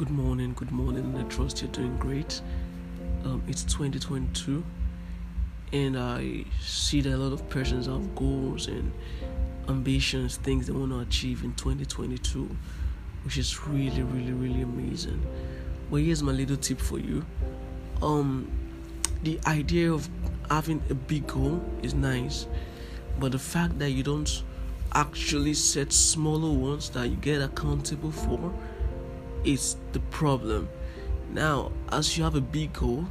Good morning, good morning. I trust you're doing great. Um, it's 2022, and I see that a lot of persons have goals and ambitions, things they want to achieve in 2022, which is really, really, really amazing. Well, here's my little tip for you. Um, the idea of having a big goal is nice, but the fact that you don't actually set smaller ones that you get accountable for is the problem. Now, as you have a big goal,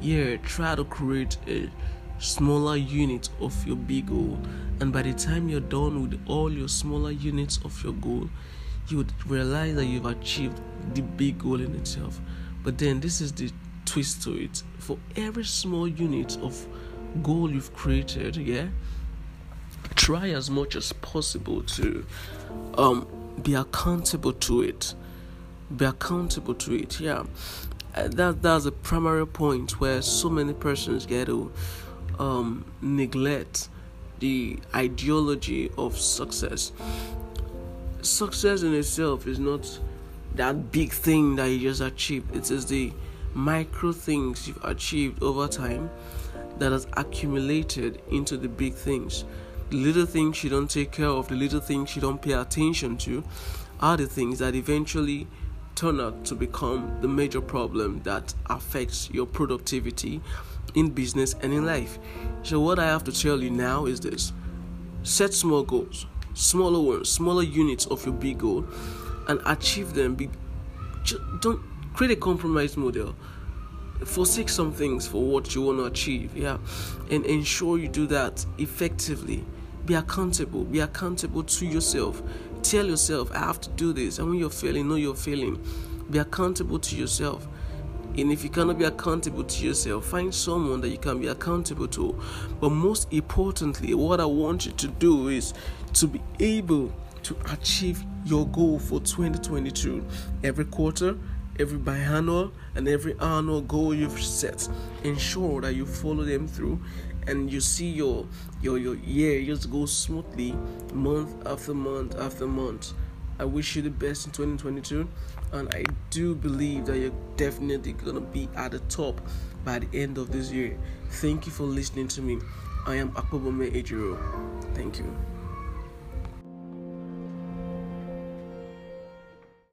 yeah, try to create a smaller unit of your big goal, and by the time you're done with all your smaller units of your goal, you would realize that you've achieved the big goal in itself. But then, this is the twist to it for every small unit of goal you've created, yeah, try as much as possible to um, be accountable to it be accountable to it. Yeah, uh, that that's a primary point where so many persons get to um, neglect the ideology of success. Success in itself is not that big thing that you just achieved. It is the micro things you've achieved over time that has accumulated into the big things. The little things you don't take care of, the little things you don't pay attention to, are the things that eventually turn out to become the major problem that affects your productivity in business and in life. So, what I have to tell you now is this set small goals, smaller ones, smaller units of your big goal, and achieve them. Be, don't create a compromise model. Forsake some things for what you want to achieve, yeah, and ensure you do that effectively. Be accountable. Be accountable to yourself Tell yourself, I have to do this. And when you're failing, know you're failing. Be accountable to yourself. And if you cannot be accountable to yourself, find someone that you can be accountable to. But most importantly, what I want you to do is to be able to achieve your goal for 2022. Every quarter, every biannual, and every annual goal you've set. Ensure that you follow them through and you see your your your year just go smoothly month after month after month. I wish you the best in 2022, and I do believe that you're definitely gonna be at the top by the end of this year. Thank you for listening to me. I am Akpobome Ejiro. Thank you.